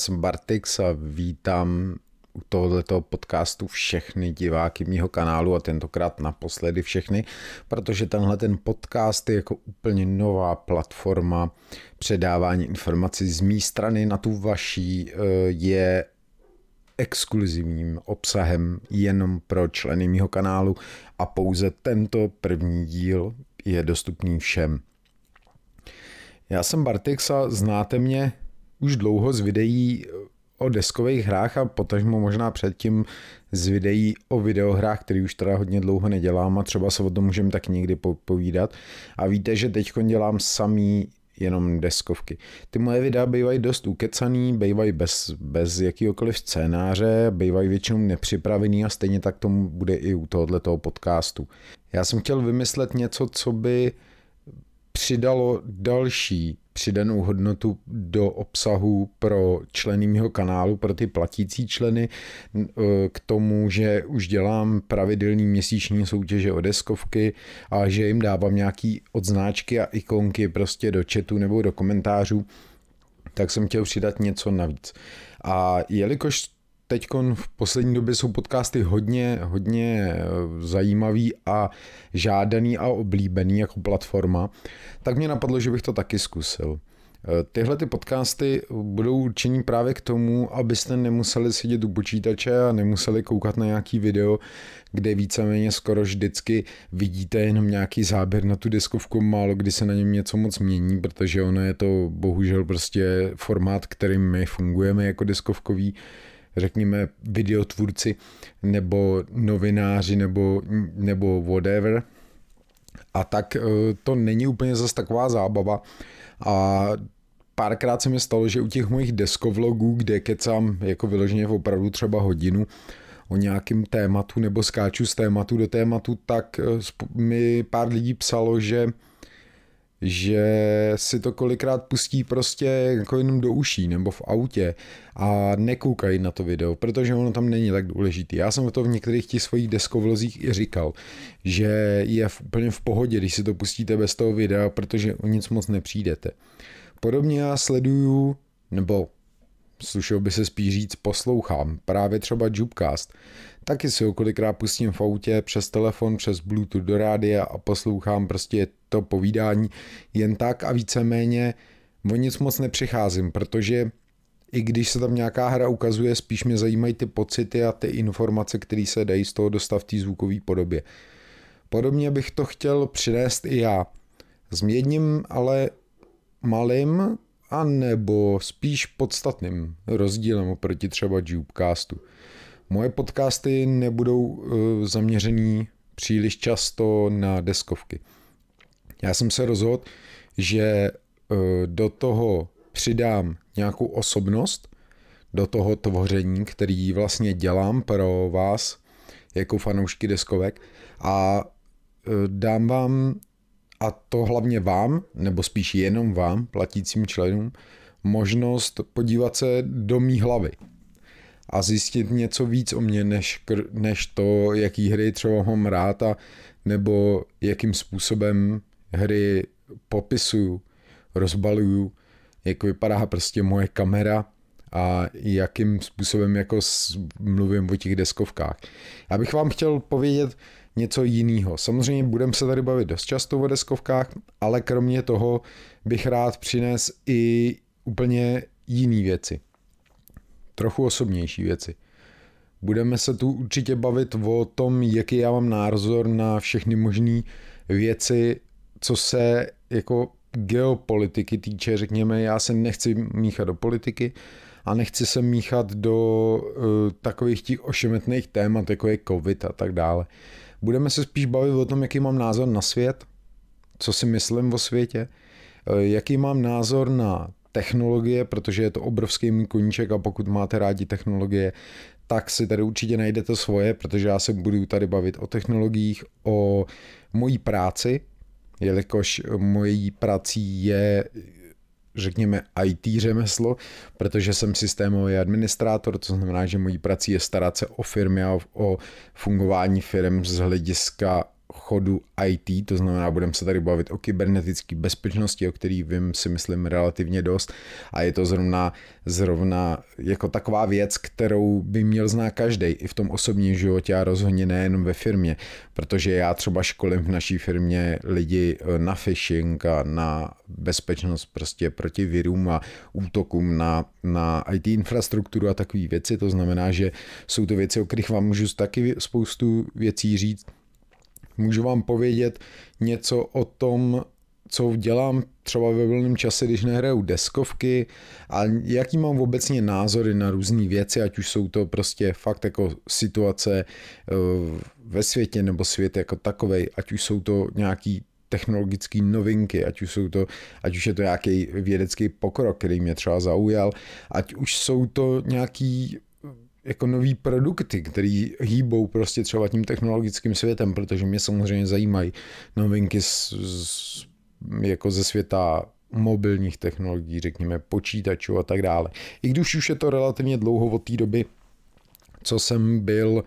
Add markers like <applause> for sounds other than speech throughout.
Jsem Bartix a vítám u tohoto podcastu všechny diváky mého kanálu a tentokrát naposledy všechny, protože tenhle ten podcast je jako úplně nová platforma předávání informací z mé strany na tu vaší, eh, je exkluzivním obsahem jenom pro členy mého kanálu a pouze tento první díl je dostupný všem. Já jsem Bartix a znáte mě už dlouho z videí o deskových hrách a potažmo možná předtím z videí o videohrách, který už teda hodně dlouho nedělám a třeba se o tom můžeme tak někdy povídat. A víte, že teď dělám samý jenom deskovky. Ty moje videa bývají dost ukecaný, bývají bez, bez jakýkoliv scénáře, bývají většinou nepřipravený a stejně tak tomu bude i u tohoto podcastu. Já jsem chtěl vymyslet něco, co by přidalo další přidanou hodnotu do obsahu pro členy mého kanálu, pro ty platící členy, k tomu, že už dělám pravidelný měsíční soutěže o deskovky a že jim dávám nějaký odznáčky a ikonky prostě do chatu nebo do komentářů, tak jsem chtěl přidat něco navíc. A jelikož teď v poslední době jsou podcasty hodně, hodně eh, zajímavý a žádaný a oblíbený jako platforma, tak mě napadlo, že bych to taky zkusil. Eh, tyhle ty podcasty budou určení právě k tomu, abyste nemuseli sedět u počítače a nemuseli koukat na nějaký video, kde víceméně skoro vždycky vidíte jenom nějaký záběr na tu deskovku, málo kdy se na něm něco moc mění, protože ono je to bohužel prostě formát, kterým my fungujeme jako deskovkový řekněme, videotvůrci nebo novináři nebo, nebo whatever. A tak eh, to není úplně zase taková zábava. A párkrát se mi stalo, že u těch mojich deskovlogů, kde kecám jako vyloženě v opravdu třeba hodinu o nějakém tématu nebo skáču z tématu do tématu, tak eh, mi pár lidí psalo, že že si to kolikrát pustí prostě jako jenom do uší nebo v autě a nekoukají na to video, protože ono tam není tak důležitý. Já jsem to v některých těch svých deskovlozích i říkal, že je v, úplně v pohodě, když si to pustíte bez toho videa, protože o nic moc nepřijdete. Podobně já sleduju, nebo slušel by se spíš říct poslouchám, právě třeba Jubcast. Taky si ho kolikrát pustím v autě přes telefon, přes Bluetooth do rádia a poslouchám prostě to povídání jen tak a víceméně o nic moc nepřicházím, protože i když se tam nějaká hra ukazuje, spíš mě zajímají ty pocity a ty informace, které se dají z toho dostat v té zvukové podobě. Podobně bych to chtěl přinést i já. S jedním ale malým a nebo spíš podstatným rozdílem oproti třeba Jubecastu. Moje podcasty nebudou uh, zaměřený příliš často na deskovky. Já jsem se rozhodl, že uh, do toho přidám nějakou osobnost, do toho tvoření, který vlastně dělám pro vás jako fanoušky deskovek a uh, dám vám a to hlavně vám, nebo spíš jenom vám, platícím členům, možnost podívat se do mý hlavy a zjistit něco víc o mě, než, než to, jaký hry třeba mám rád a nebo jakým způsobem hry popisuju, rozbaluju, jak vypadá prostě moje kamera a jakým způsobem jako mluvím o těch deskovkách. Já bych vám chtěl povědět něco jiného. Samozřejmě budeme se tady bavit dost často o deskovkách, ale kromě toho bych rád přines i úplně jiné věci. Trochu osobnější věci. Budeme se tu určitě bavit o tom, jaký já mám názor na všechny možné věci, co se jako geopolitiky týče, řekněme, já se nechci míchat do politiky a nechci se míchat do uh, takových těch ošemetných témat, jako je covid a tak dále. Budeme se spíš bavit o tom, jaký mám názor na svět, co si myslím o světě, uh, jaký mám názor na technologie, protože je to obrovský můj koníček a pokud máte rádi technologie, tak si tady určitě najdete svoje, protože já se budu tady bavit o technologiích, o mojí práci, jelikož mojí prací je řekněme IT řemeslo, protože jsem systémový administrátor, to znamená, že mojí prací je starat se o firmy a o fungování firm z hlediska chodu IT, to znamená, budeme se tady bavit o kybernetické bezpečnosti, o který vím si myslím relativně dost. A je to zrovna, zrovna jako taková věc, kterou by měl znát každý i v tom osobním životě a rozhodně nejenom ve firmě, protože já třeba školím v naší firmě lidi eh, na phishing a na bezpečnost prostě proti virům a útokům na, na IT infrastrukturu a takové věci, to znamená, že jsou to věci, o kterých vám můžu taky spoustu věcí říct, Můžu vám povědět něco o tom, co dělám třeba ve volném čase, když nehraju deskovky? A jaký mám obecně názory na různé věci, ať už jsou to prostě fakt jako situace eh, ve světě nebo svět jako takovej, ať už jsou to nějaký technologické novinky, ať už, jsou to, ať už je to nějaký vědecký pokrok, který mě třeba zaujal, ať už jsou to nějaký jako nový produkty, který hýbou prostě třeba tím technologickým světem, protože mě samozřejmě zajímají novinky z, z, jako ze světa mobilních technologií, řekněme počítačů a tak dále. I když už je to relativně dlouho od té doby, co jsem byl uh,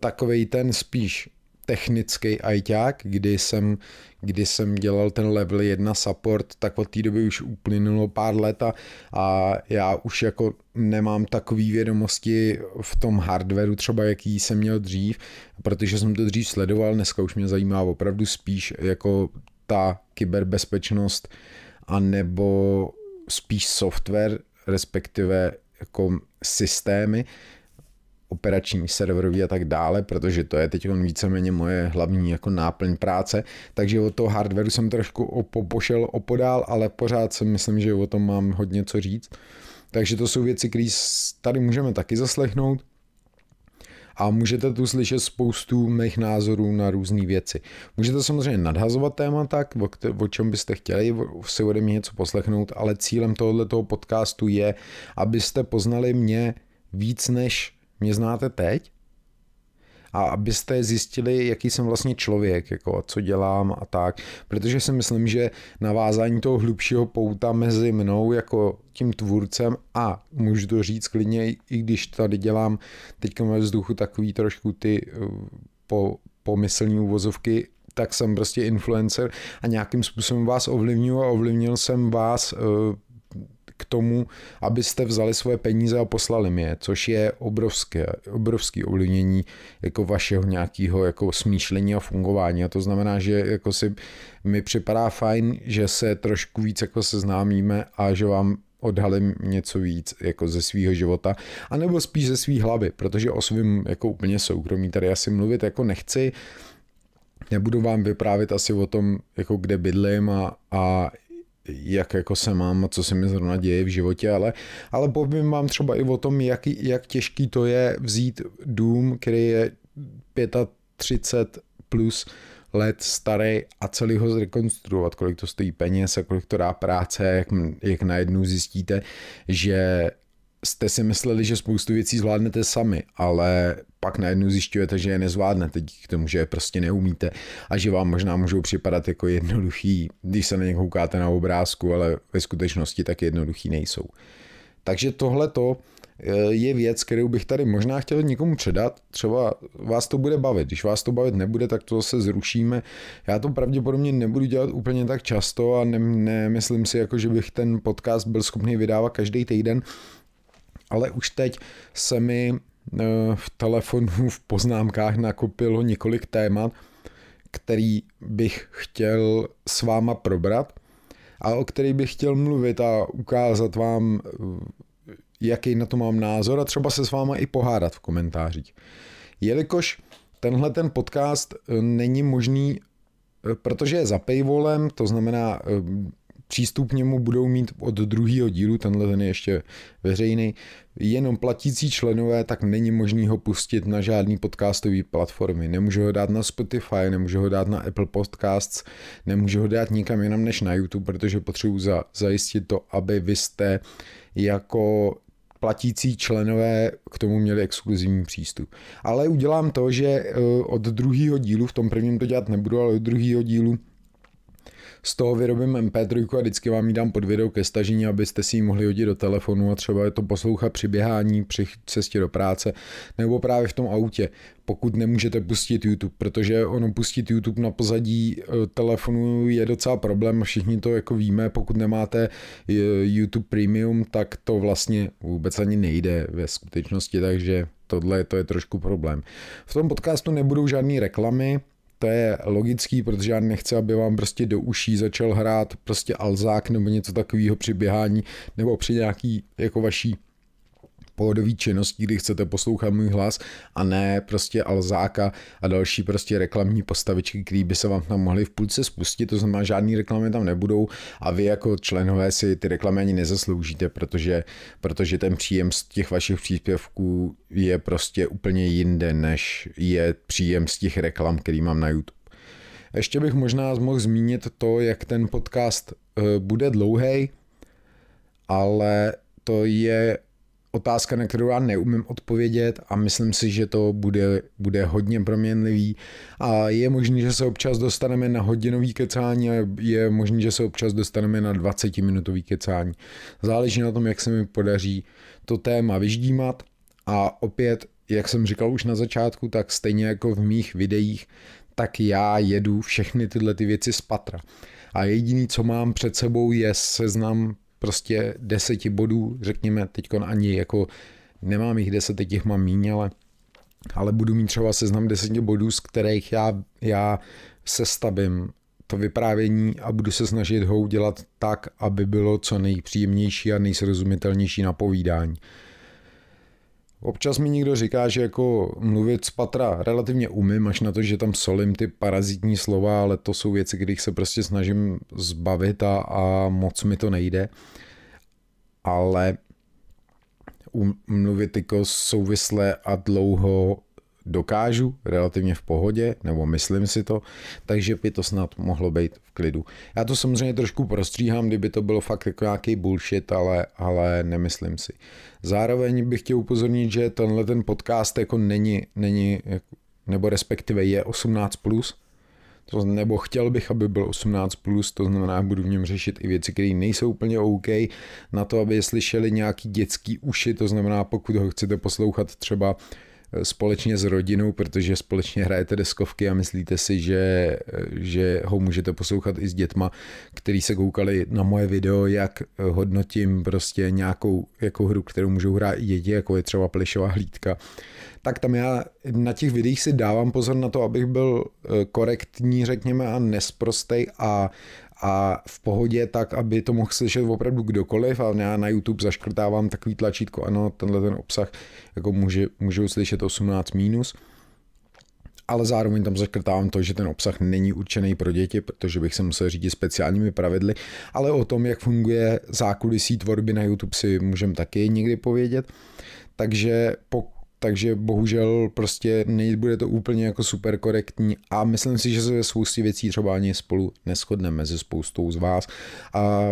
takovej ten spíš technický ajťák, kdy jsem, kdy jsem dělal ten level 1 support, tak od té doby už uplynulo pár let a, a já už jako nemám takové vědomosti v tom hardwareu třeba, jaký jsem měl dřív, protože jsem to dřív sledoval, dneska už mě zajímá opravdu spíš jako ta kyberbezpečnost a nebo spíš software, respektive jako systémy, operační serverový a tak dále, protože to je teď víceméně moje hlavní jako náplň práce, takže od toho hardwareu jsem trošku pošel opodál, ale pořád si myslím, že o tom mám hodně co říct. Takže to jsou věci, které tady můžeme taky zaslechnout a můžete tu slyšet spoustu mých názorů na různé věci. Můžete samozřejmě nadhazovat témata, o, o čem byste chtěli si ode mě něco poslechnout, ale cílem tohoto podcastu je, abyste poznali mě víc než mě znáte teď? A abyste zjistili, jaký jsem vlastně člověk, jako co dělám a tak, protože si myslím, že navázání toho hlubšího pouta mezi mnou jako tím tvůrcem a můžu to říct klidně, i když tady dělám teďka ve vzduchu takový trošku ty eh, po, pomyslní uvozovky, tak jsem prostě influencer a nějakým způsobem vás ovlivňuji a ovlivnil jsem vás uh, k tomu, abyste vzali svoje peníze a poslali mi je, což je obrovské, obrovské ovlivnění jako vašeho nějakého jako smýšlení a fungování. A to znamená, že jako si mi připadá fajn, že se trošku víc jako seznámíme a že vám odhalím něco víc jako ze svého života, anebo spíš ze své hlavy, protože o svým jako úplně soukromí tady asi mluvit jako nechci, nebudu vám vyprávět asi o tom, jako kde bydlím a, a jak jako se mám a co se mi zrovna děje v životě, ale, ale povím vám třeba i o tom, jak, jak těžký to je vzít dům, který je 35 plus let starý a celý ho zrekonstruovat, kolik to stojí peněz a kolik to dá práce, jak, jak najednou zjistíte, že jste si mysleli, že spoustu věcí zvládnete sami, ale pak najednou zjišťujete, že je nezvládnete díky tomu, že je prostě neumíte a že vám možná můžou připadat jako jednoduchý, když se na ně koukáte na obrázku, ale ve skutečnosti tak jednoduchý nejsou. Takže tohle to eh, je věc, kterou bych tady možná chtěl někomu předat. Třeba vás to bude bavit. Když vás to bavit nebude, tak to zase zrušíme. Já to pravděpodobně nebudu dělat úplně tak často a nemyslím si, jako, že bych ten podcast byl schopný vydávat každý týden, ale už teď se mi eh, v telefonu v poznámkách nakopilo několik témat, který bych chtěl s váma probrat a o který bych chtěl mluvit a ukázat vám, eh, jaký na to mám názor a třeba se s váma i pohádat v komentářích. Jelikož tenhle ten podcast eh, není možný, protože je za paywallem, to znamená přístup k němu budou mít od druhého dílu, tenhle ten je ještě veřejný, jenom platící členové, tak není možný ho pustit na žádný podcastové platformy. Nemůžu ho dát na Spotify, nemůžu ho dát na Apple Podcasts, nemůžu ho dát nikam jinam než na YouTube, protože potřebuji za, zajistit to, aby vy jste jako platící členové k tomu měli exkluzivní přístup. Ale udělám to, že eh, od druhého dílu, v tom prvním to dělat nebudu, ale od druhého dílu z toho vyrobím MP3 a vždycky vám ji dám pod video ke stažení, abyste si ji mohli hodit do telefonu a třeba je to poslouchat při běhání, při cestě do práce, nebo právě v tom autě, pokud nemůžete pustit YouTube, protože ono pustit YouTube na pozadí eh, telefonu je docela problém, všichni to jako víme, pokud nemáte eh, YouTube Premium, tak to vlastně vůbec ani nejde ve skutečnosti, takže tohle to je trošku problém. V tom podcastu nebudou žádné reklamy, to je logický, protože já nechci, aby vám prostě do uší začal hrát prostě alzák nebo něco takového při běhání nebo při nějaký jako vaší pohodový činností, kdy chcete poslouchat můj hlas a ne prostě Alzáka a další prostě reklamní postavičky, které by se vám tam mohly v půlce spustit, to znamená žádný reklamy tam nebudou a vy jako členové si ty reklamy ani nezasloužíte, protože, protože ten příjem z těch vašich příspěvků je prostě úplně jinde, než je příjem z těch reklam, který mám na YouTube. Ještě bych možná mohl zmínit to, jak ten podcast eh, bude dlouhý, ale to je otázka, na kterou já neumím odpovědět a myslím si, že to bude, bude hodně proměnlivý a je možné, že se občas dostaneme na hodinový kecání a je možné, že se občas dostaneme na 20 minutový kecání. Záleží na tom, jak se mi podaří to téma vyždímat a opět, jak jsem říkal už na začátku, tak stejně jako v mých videích, tak já jedu všechny tyhle ty věci z patra. A jediný, co mám před sebou, je seznam prostě deseti bodů, řekněme, teď ani jako nemám jich deset, teď jich mám míň, ale, ale budu mít třeba seznam deseti bodů, z kterých já, já sestavím to vyprávění a budu se snažit ho udělat tak, aby bylo co nejpříjemnější a nejsrozumitelnější na povídání. Občas mi někdo říká, že jako mluvit z patra relativně umím, až na to, že tam solím ty parazitní slova, ale to jsou věci, kterých se prostě snažím zbavit a, a moc mi to nejde. Ale mluvit jako souvisle a dlouho dokážu relativně v pohodě, nebo myslím si to, takže by to snad mohlo být v klidu. Já to samozřejmě trošku prostříhám, kdyby to bylo fakt jako nějaký bullshit, ale, ale nemyslím si. Zároveň bych chtěl upozornit, že tenhle ten podcast jako není, není nebo respektive je 18+, plus, to, nebo chtěl bych, aby byl 18+, plus, to znamená, budu v něm řešit i věci, které nejsou úplně OK, na to, aby slyšeli nějaký dětský uši, to znamená, pokud ho chcete poslouchat třeba společně s rodinou, protože společně hrajete deskovky a myslíte si, že, že ho můžete poslouchat i s dětma, který se koukali na moje video, jak hodnotím prostě nějakou jako hru, kterou můžou hrát i děti, jako je třeba plišová hlídka, tak tam já na těch videích si dávám pozor na to, abych byl eh, korektní, řekněme, a nesprostej a, a v pohodě tak, aby to mohl slyšet opravdu kdokoliv a já na YouTube zaškrtávám takový tlačítko, ano, tenhle ten obsah jako může, můžou slyšet 18 minus, ale zároveň tam zaškrtávám to, že ten obsah není určený pro děti, protože bych se musel řídit speciálními pravidly, ale o tom, jak funguje zákulisí tvorby na YouTube si můžeme taky někdy povědět. Takže pokud takže bohužel prostě nebude to úplně jako super korektní a myslím si, že se ve spoustě věcí třeba ani spolu neschodneme mezi spoustou z vás. A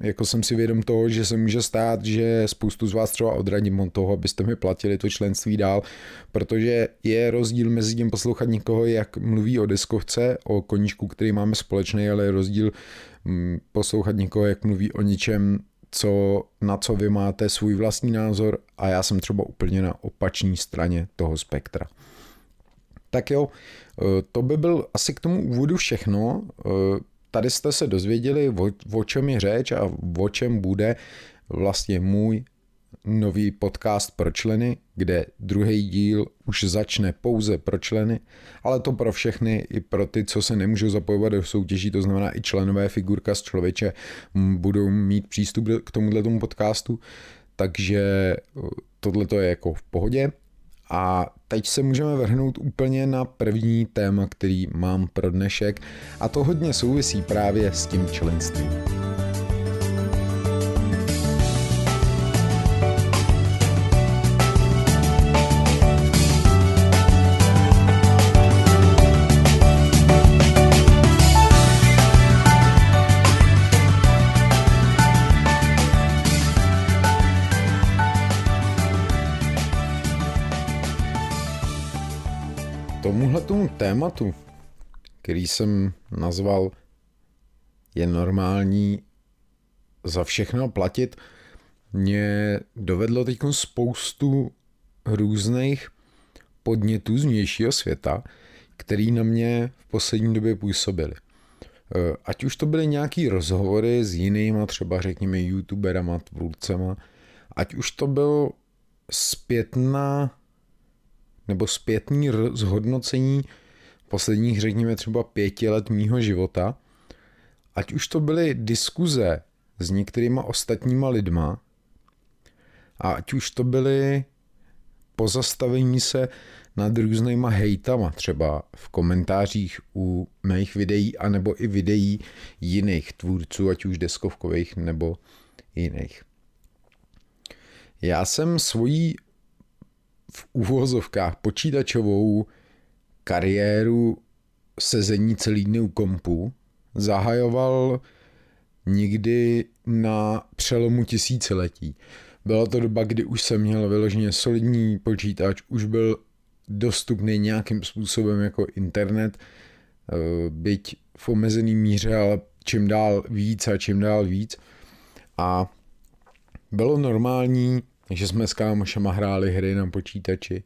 jako jsem si vědom toho, že se může stát, že spoustu z vás třeba odradím od toho, abyste mi platili to členství dál, protože je rozdíl mezi tím poslouchat někoho, jak mluví o deskovce, o koníčku, který máme společný, ale je rozdíl mm, poslouchat někoho, jak mluví o něčem, co, na co vy máte svůj vlastní názor a já jsem třeba úplně na opačné straně toho spektra. Tak jo, eh, to by byl asi k tomu úvodu všechno. Eh, tady jste se dozvěděli, o, o čem je řeč a o čem bude vlastně můj nový podcast pro členy, kde druhý díl už začne pouze pro členy, ale to pro všechny, i pro ty, co se nemůžou zapojovat do soutěží, to znamená i členové figurka z člověče budou mít přístup k tomuhle tomu podcastu, takže tohle je jako v pohodě. A teď se můžeme vrhnout úplně na první téma, který mám pro dnešek a to hodně souvisí právě s tím členstvím. Tomu tématu, který jsem nazval je normální za všechno platit, mě dovedlo teď spoustu různých podnětů z vnějšího světa, který na mě v poslední době působily. Eh, ať už to byly nějaký rozhovory s jinýma, třeba řekněme youtuberama, tvůrcema, ať už to byl zpětná nebo zpětný zhodnocení posledních, řekněme, třeba pěti let mýho života, ať už to byly diskuze s některýma ostatníma lidma, a ať už to byly pozastavení se nad různýma hejtama, třeba v komentářích u mých videí, anebo i videí jiných tvůrců, ať už deskovkových nebo jiných. Já jsem svojí v úvozovkách počítačovou kariéru sezení celý dny u kompu zahajoval nikdy na přelomu tisíciletí. Byla to doba, kdy už jsem měl vyloženě solidní počítač, už byl dostupný nějakým způsobem jako internet, eh, byť v omezený míře, ale čím dál víc a čím dál víc. A bylo normální, že jsme s kámošema hráli hry na počítači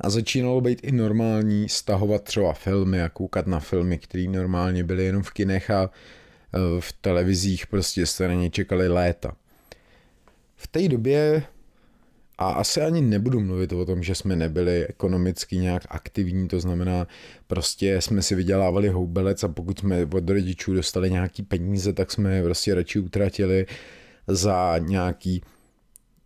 a začínalo být i normální stahovat třeba filmy a koukat na filmy, které normálně byly jenom v kinech a eh, v televizích prostě jste na ně čekali léta. V té době a asi ani nebudu mluvit o tom, že jsme nebyli ekonomicky nějak aktivní, to znamená, prostě jsme si vydělávali houbelec a pokud jsme od rodičů dostali nějaký peníze, tak jsme je prostě radši utratili za nějaký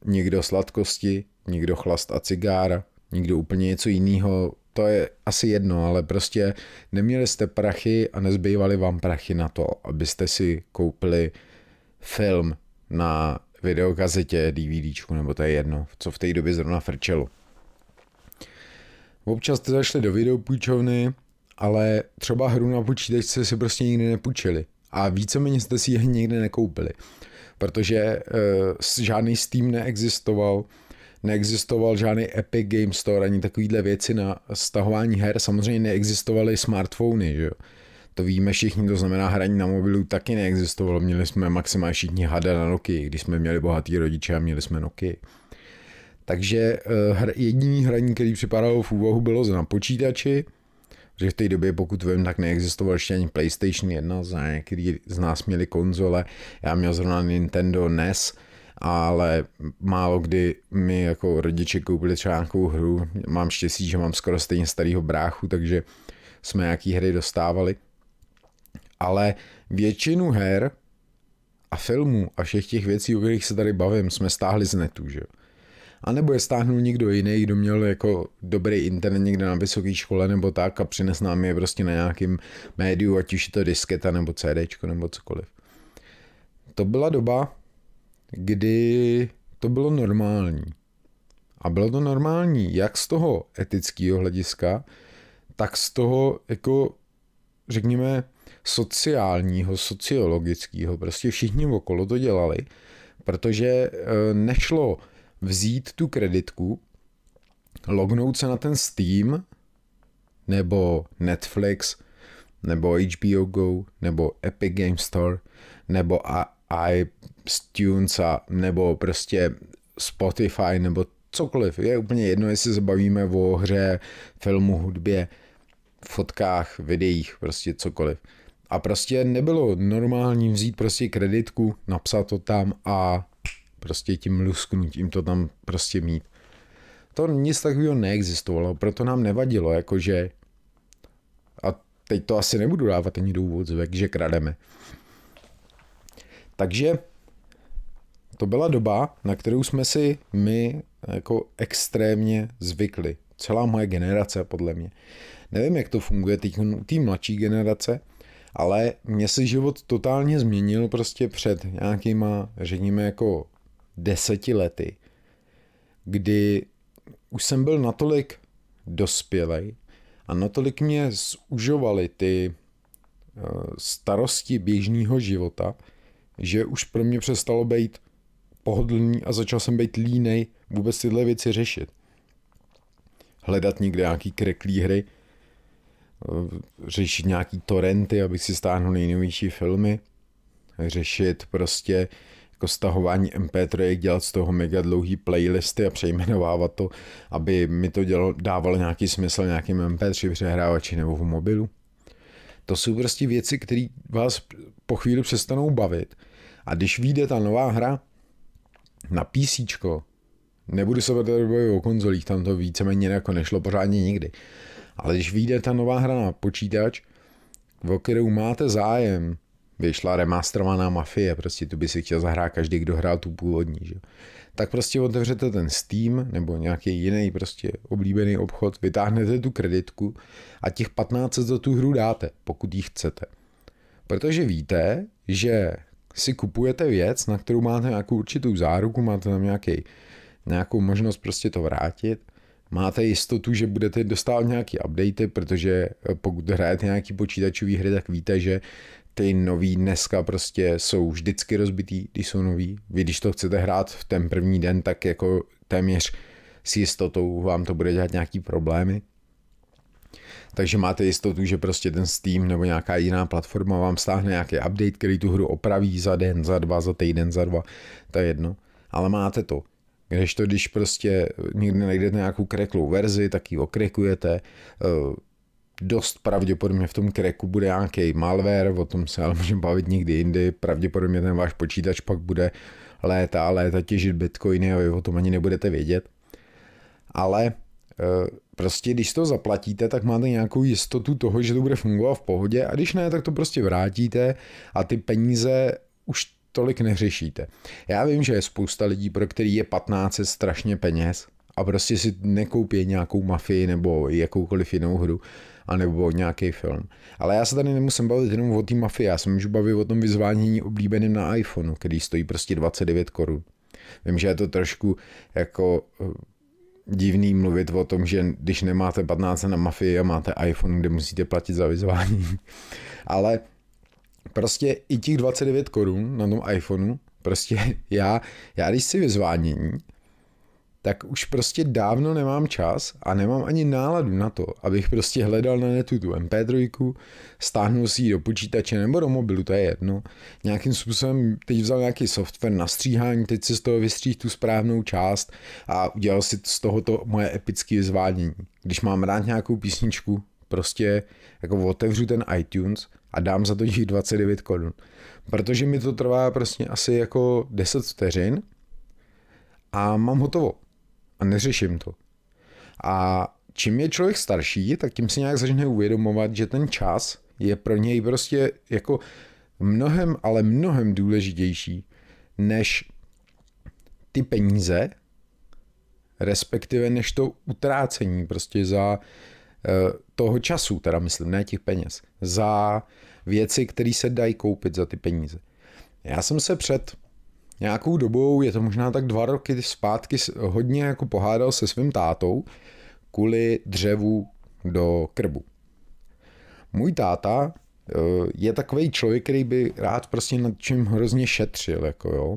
někdo sladkosti, někdo chlast a cigára, někdo úplně něco jiného, to je asi jedno, ale prostě neměli jste prachy a nezbývaly vám prachy na to, abyste si koupili film na videokazetě, DVDčku, nebo to je jedno, co v té době zrovna frčelo. Občas jste zašli do videopůjčovny, ale třeba hru na počítačce si prostě nikdy nepůjčili. A víceméně jste si ji nikdy nekoupili. Protože uh, žádný Steam neexistoval, neexistoval žádný Epic Game Store, ani takovýhle věci na stahování her. Samozřejmě neexistovaly smartfony, že jo. To víme všichni, to znamená hraní na mobilu taky neexistovalo. Měli jsme maximálně všichni hada na Nokia, když jsme měli bohatý rodiče a měli jsme Nokia. Takže uh, jediný hraní, který připadalo v úvahu, bylo na počítači, že v té době, pokud vím, tak neexistoval ještě ani PlayStation 1, za některý z nás měli konzole, já měl zrovna Nintendo NES, ale málo kdy mi jako rodiče koupili třeba nějakou hru, mám štěstí, že mám skoro stejně starého bráchu, takže jsme nějaký hry dostávali. Ale většinu her a filmů a všech těch věcí, o kterých se tady bavím, jsme stáhli z netu, že A nebo je stáhnul někdo jiný, kdo měl jako dobrý internet někde na vysoké škole nebo tak a přines nám je prostě na nějakým médiu, ať už je to disketa nebo CDčko nebo cokoliv. To byla doba, kdy to bylo normální. A bylo to normální jak z toho etického hlediska, tak z toho jako řekněme sociálního, sociologického, prostě všichni okolo to dělali, protože eh, nešlo vzít tu kreditku, lognout se na ten Steam, nebo Netflix, nebo HBO Go, nebo Epic Game Store, nebo iTunes, nebo prostě Spotify, nebo cokoliv. Je úplně jedno, jestli se bavíme o hře, filmu, hudbě, fotkách, videích, prostě cokoliv. A prostě nebylo normální vzít prostě kreditku, napsat to tam a prostě tím lusknutím to tam prostě mít. To nic takového neexistovalo, proto nám nevadilo, jakože a teď to asi nebudu dávat ani do úvodzovek, že krademe. Takže to byla doba, na kterou jsme si my jako extrémně zvykli. Celá moje generace, podle mě. Nevím, jak to funguje teď u té mladší generace, ale mě se život totálně změnil prostě před nějakýma, řekněme jako deseti lety, kdy už jsem byl natolik dospělej a natolik mě zužovaly ty eh, starosti běžného života, že už pro mě přestalo být pohodlný a začal jsem být línej vůbec tyhle věci řešit. Hledat někde nějaký kreklý hry, Eh, řešit nějaký torrenty, abych si stáhnul nejnovější filmy. řešit prostě jako stahování MP3, dělat z toho mega dlouhý playlisty a přejmenovávat to, aby mi to dělo, dávalo nějaký smysl nějakým MP3 přehrávači nebo v mobilu. To jsou prostě věci, které vás po chvíli přestanou bavit. A když vyjde ta nová hra na PC, nebudu se bavit o konzolích, tam to víceméně jako nešlo pořádně nikdy. Ale když vyjde ta nová hra na počítač, o kterou máte zájem, vyšla remasterovaná Mafie, prostě tu by si chtěl zahrát každý, kdo hrál tu původní, že? tak prostě otevřete ten Steam nebo nějaký jiný prostě oblíbený obchod, vytáhnete tu kreditku a těch 15 za tu hru dáte, pokud ji chcete. Protože víte, že si kupujete věc, na kterou máte nějakou určitou záruku, máte tam nějaký, nějakou možnost prostě to vrátit, máte jistotu, že budete dostávat nějaký updaty, protože pokud hrajete nějaký počítačový hry, tak víte, že ty nový dneska prostě jsou vždycky rozbitý, když jsou nový. Vy když to chcete hrát v ten první den, tak jako téměř s jistotou vám to bude dělat nějaký problémy. Takže máte jistotu, že prostě ten Steam nebo nějaká jiná platforma vám stáhne nějaký update, který tu hru opraví za den, za dva, za týden, za dva, to je jedno. Ale máte to. Když to, když prostě někdy najdete nějakou kreklou verzi, tak ji okrekujete, eh, dost pravděpodobně v tom kreku bude nějaký malware, o tom se ale můžeme bavit někdy jindy, pravděpodobně ten váš počítač pak bude léta a léta těžit bitcoiny a vy o tom ani nebudete vědět. Ale e, prostě když to zaplatíte, tak máte nějakou jistotu toho, že to bude fungovat v pohodě a když ne, tak to prostě vrátíte a ty peníze už tolik neřešíte. Já vím, že je spousta lidí, pro který je 15 strašně peněz a prostě si nekoupí nějakou mafii nebo jakoukoliv jinou hru anebo nějaký film. Ale já se tady nemusím bavit jenom o té mafii, já se můžu bavit o tom vyzvánění oblíbeným na iPhoneu, který stojí prostě 29 korun. Vím, že je to trošku jako eh, divný mluvit o tom, že když nemáte 15 na mafii a máte iPhone, kde musíte platit za vyzvání. <laughs> Ale prostě i těch 29 korun na tom iPhoneu, prostě <laughs> já, já když si vyzvánění, tak už prostě dávno nemám čas a nemám ani náladu na to, abych prostě hledal na netu tu MP3, stáhnul si ji do počítače nebo do mobilu, to je jedno. Nějakým způsobem teď vzal nějaký software na stříhání, teď si z toho vystříh tu správnou část a udělal si z toho to moje epické zvádění. Když mám rád nějakou písničku, prostě jako otevřu ten iTunes a dám za to těch 29 korun. Protože mi to trvá prostě asi jako 10 vteřin a mám hotovo a neřeším to. A čím je člověk starší, tak tím si nějak začne uvědomovat, že ten čas je pro něj prostě jako mnohem, ale mnohem důležitější než ty peníze, respektive než to utrácení prostě za toho času, teda myslím, ne těch peněz, za věci, které se dají koupit za ty peníze. Já jsem se před nějakou dobou, je to možná tak dva roky zpátky, hodně jako pohádal se svým tátou kvůli dřevu do krbu. Můj táta eh, je takový člověk, který by rád prostě nad čím hrozně šetřil, jako jo.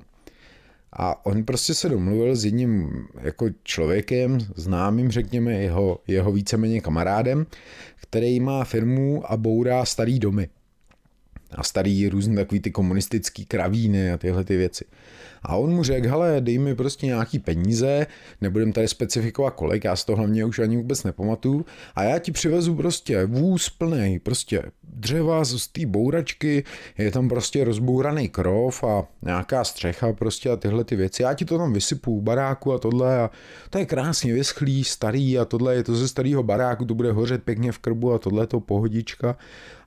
A on prostě se domluvil s jedním jako člověkem, známým, řekněme, jeho, jeho víceméně kamarádem, který má firmu a bourá starý domy a starý různý takový ty komunistický kravíny a tyhle ty věci. A on mu řekl, hele, dej mi prostě nějaký peníze, nebudem tady specifikovat kolik, já z toho hlavně už ani vůbec nepamatuju, a já ti přivezu prostě vůz plný prostě dřeva z té bouračky, je tam prostě rozbouraný krov a nějaká střecha prostě a tyhle ty věci. Já ti to tam vysypu baráku a tohle a to je krásně vyschlý, starý a tohle je to ze starého baráku, to bude hořet pěkně v krbu a tohle to pohodička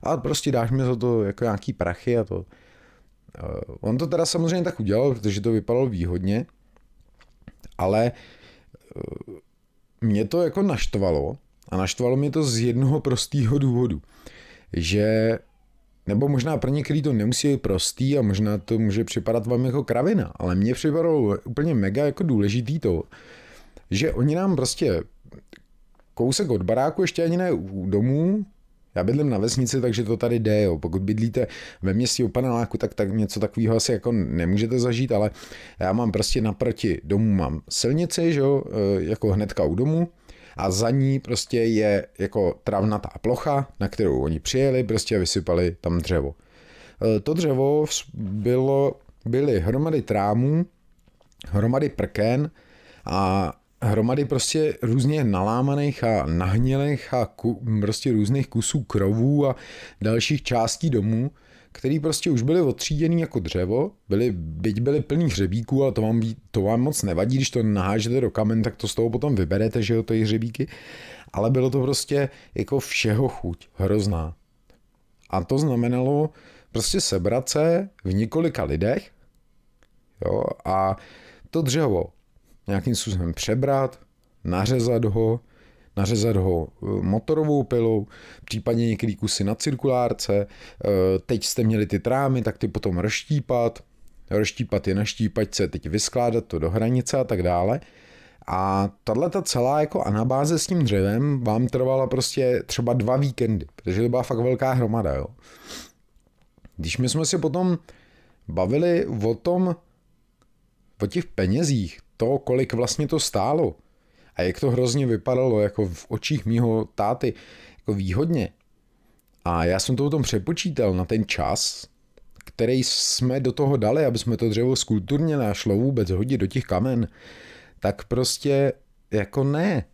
a prostě dáš mi za to jako nějaký prachy a to. Eh, on to teda samozřejmě tak udělal, protože to vypadalo výhodně, ale eh, mě to jako naštvalo a naštvalo mě to z jednoho prostého důvodu, že nebo možná pro některý to nemusí být prostý a možná to může připadat vám jako kravina, ale mně připadalo úplně mega jako důležitý to, že oni nám prostě kousek od baráku, ještě ani ne u domů, já bydlím na vesnici, takže to tady jde. Jo. Pokud bydlíte ve městě u paneláku, tak, tak něco takového asi jako nemůžete zažít, ale já mám prostě naproti domu mám silnici, že jo, e, jako hnedka u domu a za ní prostě je jako travnatá plocha, na kterou oni přijeli prostě a vysypali tam dřevo. eh, to dřevo bylo, byly hromady trámů, hromady prken a hromady prostě různě nalámaných a nahnělých a ku, prostě různých kusů krovů a dalších částí domů, který prostě už byly otříděný jako dřevo, byly, byť byly plný hřebíků, ale to vám, to vám moc nevadí, když to nahážete do kamen, tak to z toho potom vyberete, že jo, ty hřebíky, ale bylo to prostě jako všeho chuť, hrozná. A to znamenalo prostě sebrat se v několika lidech jo, a to dřevo nějakým způsobem přebrat, nařezat ho, nařezat ho eh, motorovou pilou, případně některý kusy na cirkulárce, eh, teď jste měli ty trámy, tak ty potom rozštípat, rozštípat je na štípačce, teď vyskládat to do hranice a tak dále. A tahle ta celá jako anabáze s tím dřevem vám trvala prostě třeba dva víkendy, protože to byla fakt velká hromada, jo. Když my jsme si potom bavili o tom, o těch penězích, to, kolik vlastně to stálo a jak to hrozně vypadalo jako v očích mýho táty jako výhodně. A já jsem to potom přepočítal na ten čas, který jsme do toho dali, aby jsme to dřevo skulturně našlo vůbec hodit do těch kamen, tak prostě jako ne.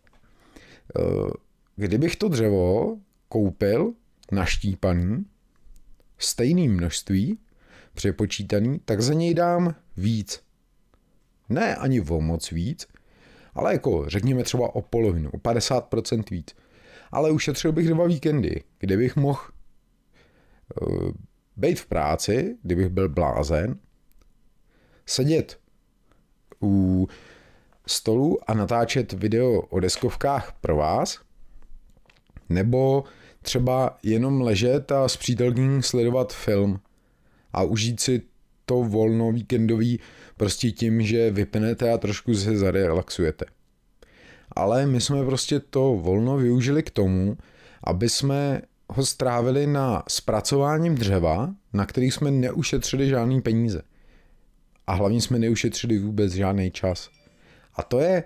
Eh, kdybych to dřevo koupil naštípaný, stejný množství, přepočítaný, tak za něj dám víc. Ne ani o moc víc, ale jako řekněme třeba o polovinu, o 50% víc. Ale ušetřil bych dva víkendy, kde bych mohl uh, být v práci, kdybych byl blázen, sedět u stolu a natáčet video o deskovkách pro vás, nebo třeba jenom ležet a s přítelkyní sledovat film a užít si to volno víkendový prostě tím, že vypnete a trošku se zarelaxujete. Ale my jsme prostě to volno využili k tomu, aby jsme ho strávili na zpracováním dřeva, na který jsme neušetřili žádný peníze. A hlavně jsme neušetřili vůbec žádný čas. A to je,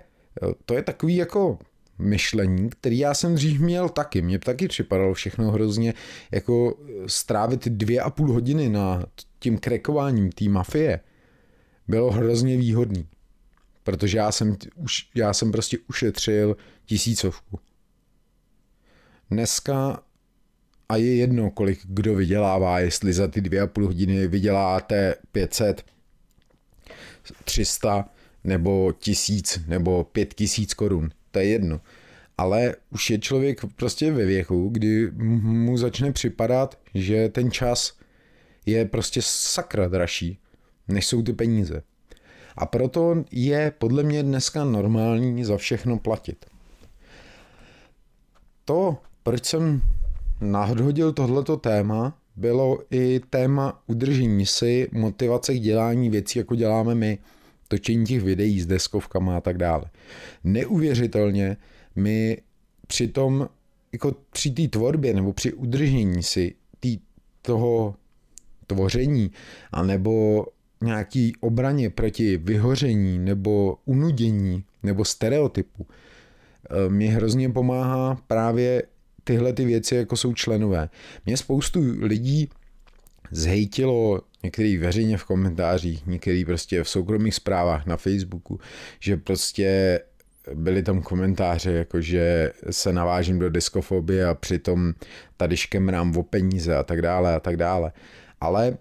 to je takový jako myšlení, který já jsem dřív měl taky. Mně taky připadalo všechno hrozně jako strávit dvě a půl hodiny na tím krekováním té mafie bylo hrozně výhodný. Protože já jsem, už, já jsem prostě ušetřil tisícovku. Dneska a je jedno, kolik kdo vydělává, jestli za ty dvě a půl hodiny vyděláte 500, 300 nebo tisíc nebo pět tisíc korun. To je jedno. Ale už je člověk prostě ve věku, kdy mu začne připadat, že ten čas je prostě sakra dražší, než jsou ty peníze. A proto je podle mě dneska normální za všechno platit. To, proč jsem nadhodil tohleto téma, bylo i téma udržení si, motivace k dělání věcí, jako děláme my, točení těch videí s deskovkama a tak dále. Neuvěřitelně my při tom, jako při té tvorbě nebo při udržení si tý, toho tvoření, anebo nějaký obraně proti vyhoření nebo unudění nebo stereotypu, eh, mě hrozně pomáhá právě tyhle ty věci, jako jsou členové. Mě spoustu lidí zhejtilo některý veřejně v komentářích, některý prostě v soukromých zprávách na Facebooku, že prostě byly tam komentáře, jako že se navážím do diskofobie a přitom tady škemrám o peníze a tak dále a tak dále. Ale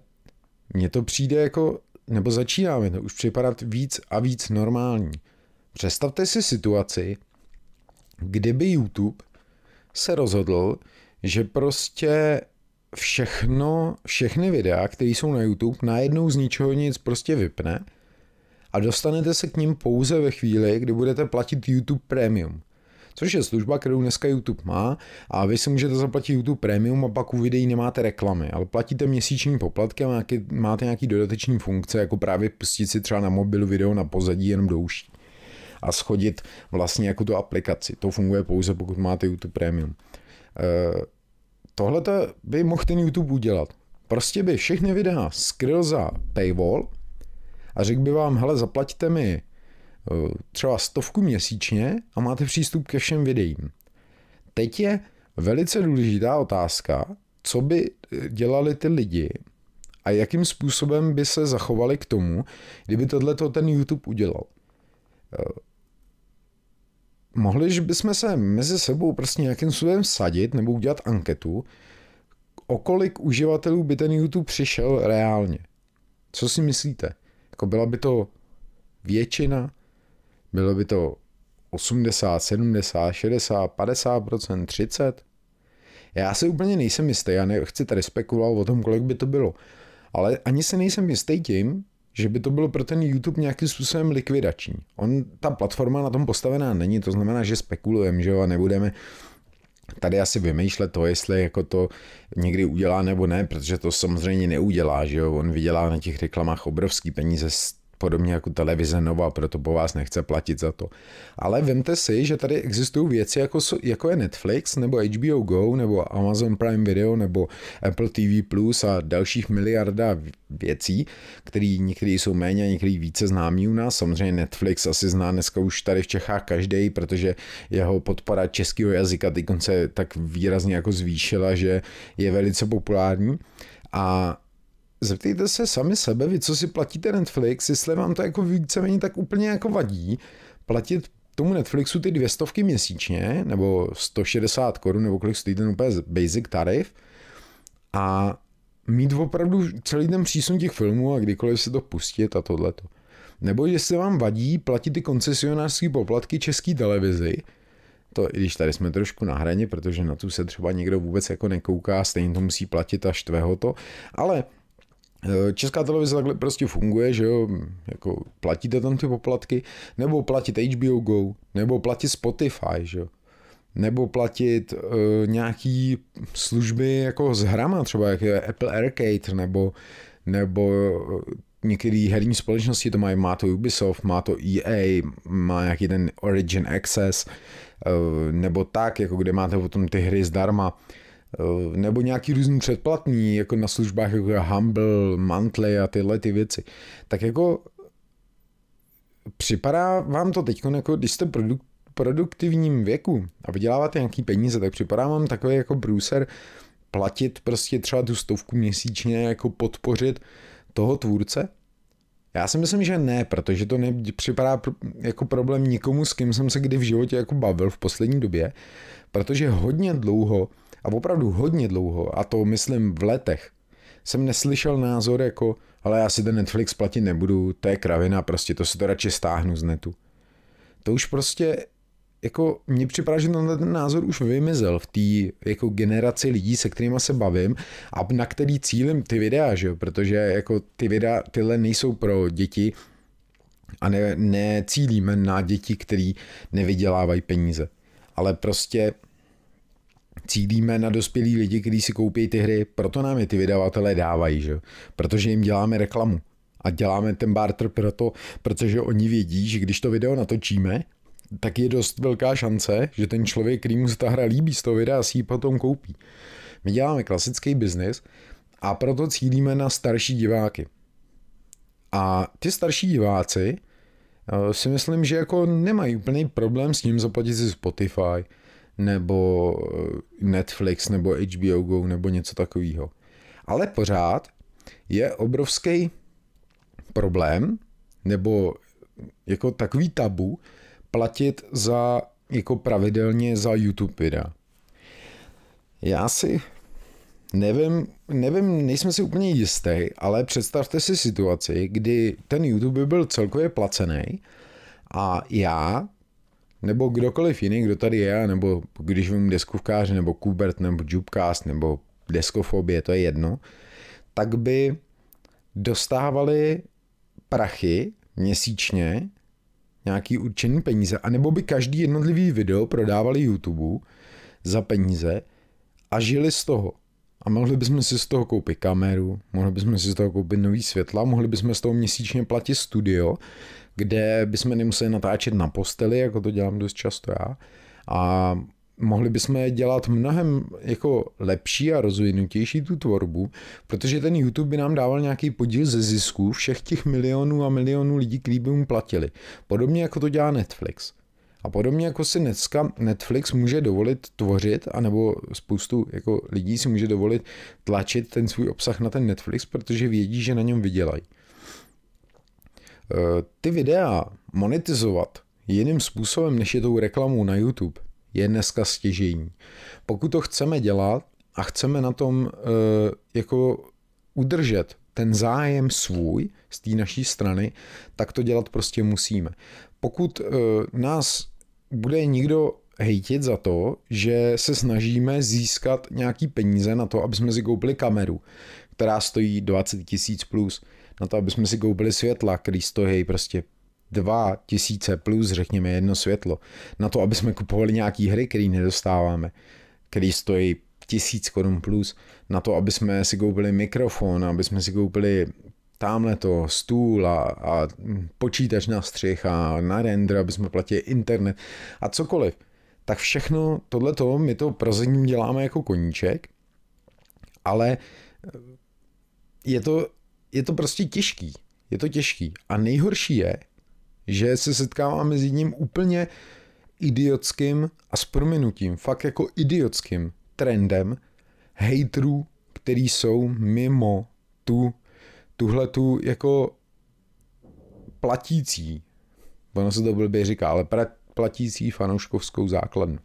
mně to přijde jako, nebo začíná mi to už připadat víc a víc normální. Představte si situaci, kdyby YouTube se rozhodl, že prostě všechno, všechny videa, které jsou na YouTube, najednou z ničeho nic prostě vypne a dostanete se k ním pouze ve chvíli, kdy budete platit YouTube Premium. Což je služba, kterou dneska YouTube má a vy si můžete zaplatit YouTube Premium a pak u videí nemáte reklamy, ale platíte měsíční poplatky a máte nějaký dodateční funkce, jako právě pustit si třeba na mobilu video na pozadí jenom do uší a schodit vlastně jako tu aplikaci. To funguje pouze, pokud máte YouTube Premium. E, Tohle by mohl ten YouTube udělat. Prostě by všechny videa skryl za paywall a řekl by vám, hele, zaplaťte mi eh, třeba stovku měsíčně a máte přístup ke všem videím. Teď je velice důležitá otázka, co by eh, dělali ty lidi, a jakým způsobem by se zachovali k tomu, kdyby tohle ten YouTube udělal. Eh, mohli bychom se mezi sebou prostě nějakým způsobem sadit nebo udělat anketu, o kolik uživatelů by ten YouTube přišel reálně. Co si myslíte? Jako byla by to většina? Bylo by to 80, 70, 60, 50 30? Já si úplně nejsem jistý, já nechci tady spekulovat o tom, kolik by to bylo. Ale ani se nejsem jistý tím, že by to bylo pro ten YouTube nějakým způsobem likvidační. On, ta platforma na tom postavená není, to znamená, že spekulujeme, že jo, a nebudeme tady asi vymýšlet to, jestli jako to někdy udělá nebo ne, protože to samozřejmě neudělá, že jo, on vydělá na těch reklamách obrovský peníze podobně jako televize Nova, proto po vás nechce platit za to. Ale vemte si, že tady existují věci jako, jako je Netflix, nebo HBO Go, nebo Amazon Prime Video, nebo Apple TV Plus a dalších miliarda věcí, které některé jsou méně a některé více známí u nás. Samozřejmě Netflix asi zná dneska už tady v Čechách každý, protože jeho podpora českého jazyka teď se tak výrazně jako zvýšila, že je velice populární. A zeptejte se sami sebe, vy co si platíte Netflix, jestli vám to jako víceméně tak úplně jako vadí, platit tomu Netflixu ty dvě stovky měsíčně, nebo 160 korun, nebo kolik stojí ten úplně basic tarif, a mít opravdu celý ten přísun těch filmů a kdykoliv se to pustit a tohleto. Nebo jestli vám vadí platit ty koncesionářské poplatky české televizi, to i když tady jsme trošku na hraně, protože na tu se třeba někdo vůbec jako nekouká, stejně to musí platit a štve ho to, ale Česká televize takhle prostě funguje, že jo, jako platíte tam ty poplatky, nebo platit HBO Go, nebo platit Spotify, že jo, nebo platit uh, nějaký služby jako s hrama, třeba jak je Apple Arcade, nebo, nebo eh, některé herní společnosti to mají, má to Ubisoft, má to EA, má nějaký ten Origin Access, uh, nebo tak, jako kde máte potom ty hry zdarma. Eh, nebo nějaký různý předplatný, jako na službách jako Humble, Monthly a tyhle ty věci. Tak jako připadá vám to teď, jako když jste produk, produktivním věku a vyděláváte nějaký peníze, tak připadá vám takový jako bruser platit prostě třeba tu stovku měsíčně, jako podpořit toho tvůrce? Já si myslím, že ne, protože to nepřipadá jako problém nikomu, s kým jsem se kdy v životě jako bavil v poslední době, protože hodně dlouho a opravdu hodně dlouho, a to myslím v letech, jsem neslyšel názor jako, ale já si ten Netflix platit nebudu, to je kravina, prostě to si to radši stáhnu z netu. To už prostě jako mně připadá, že ten názor už vymizel v té jako generaci lidí, se kterými se bavím a na který cílím ty videa, že? protože jako ty videa tyhle nejsou pro děti a ne, necílíme na děti, který nevydělávají peníze. Ale prostě cílíme na dospělí lidi, kteří si koupí ty hry, proto nám je ty vydavatelé dávají, že? protože jim děláme reklamu. A děláme ten barter proto, protože oni vědí, že když to video natočíme, tak je dost velká šance, že ten člověk, který mu se ta hra líbí z toho videa, si ji potom koupí. My děláme klasický biznis a proto cílíme na starší diváky. A ty starší diváci eh, si myslím, že jako nemají úplný problém s tím zaplatit si Spotify, nebo eh, Netflix, nebo HBO Go, nebo něco takového. Ale pořád je obrovský problém, nebo jako takový tabu, platit za, jako pravidelně za YouTube videa. Já si nevím, nevím, nejsme si úplně jistý, ale představte si situaci, kdy ten YouTube by byl celkově placený a já nebo kdokoliv jiný, kdo tady je, nebo když vím deskovkář, nebo Kubert, nebo Jubcast, nebo deskofobie, to je jedno, tak by dostávali prachy měsíčně, nějaký určený peníze, anebo by každý jednotlivý video prodávali YouTube za peníze a žili z toho. A mohli bychom si z toho koupit kameru, mohli bychom si z toho koupit nový světla, mohli bychom z toho měsíčně platit studio, kde bychom nemuseli natáčet na posteli, jako to dělám dost často já. A mohli bychom dělat mnohem jako lepší a rozvinutější tu tvorbu, protože ten YouTube by nám dával nějaký podíl ze zisku všech těch milionů a milionů lidí, kteří by mu platili. Podobně jako to dělá Netflix. A podobně jako si dneska Netflix může dovolit tvořit, anebo spoustu jako lidí si může dovolit tlačit ten svůj obsah na ten Netflix, protože vědí, že na něm vydělají. Eh, ty videa monetizovat jiným způsobem, než je tou reklamou na YouTube, je dneska stěžení. Pokud to chceme dělat a chceme na tom eh, jako udržet ten zájem svůj z té naší strany, tak to dělat prostě musíme. Pokud uh, nás bude někdo hejtit za to, že se snažíme získat nějaký peníze na to, aby jsme si koupili kameru, která stojí 20 tisíc plus, na to, aby jsme si koupili světla, který stojí prostě 2 tisíce plus, řekněme, jedno světlo, na to, aby jsme kupovali nějaký hry, které nedostáváme, který stojí tisíc korun plus na to, aby jsme si koupili mikrofon, aby jsme si koupili tamhle to stůl a, a počítač na střih a na render, aby jsme platili internet a cokoliv. Tak všechno tohleto my to prozatím děláme jako koníček, ale je to, je to prostě těžký. Je to těžký. A nejhorší je, že se setkáváme s jedním úplně idiotským a s prominutím, fakt jako idiotským trendem hejtrů, který jsou mimo tu, tuhle tu jako platící, ono se to blbě říká, ale platící fanouškovskou základnu.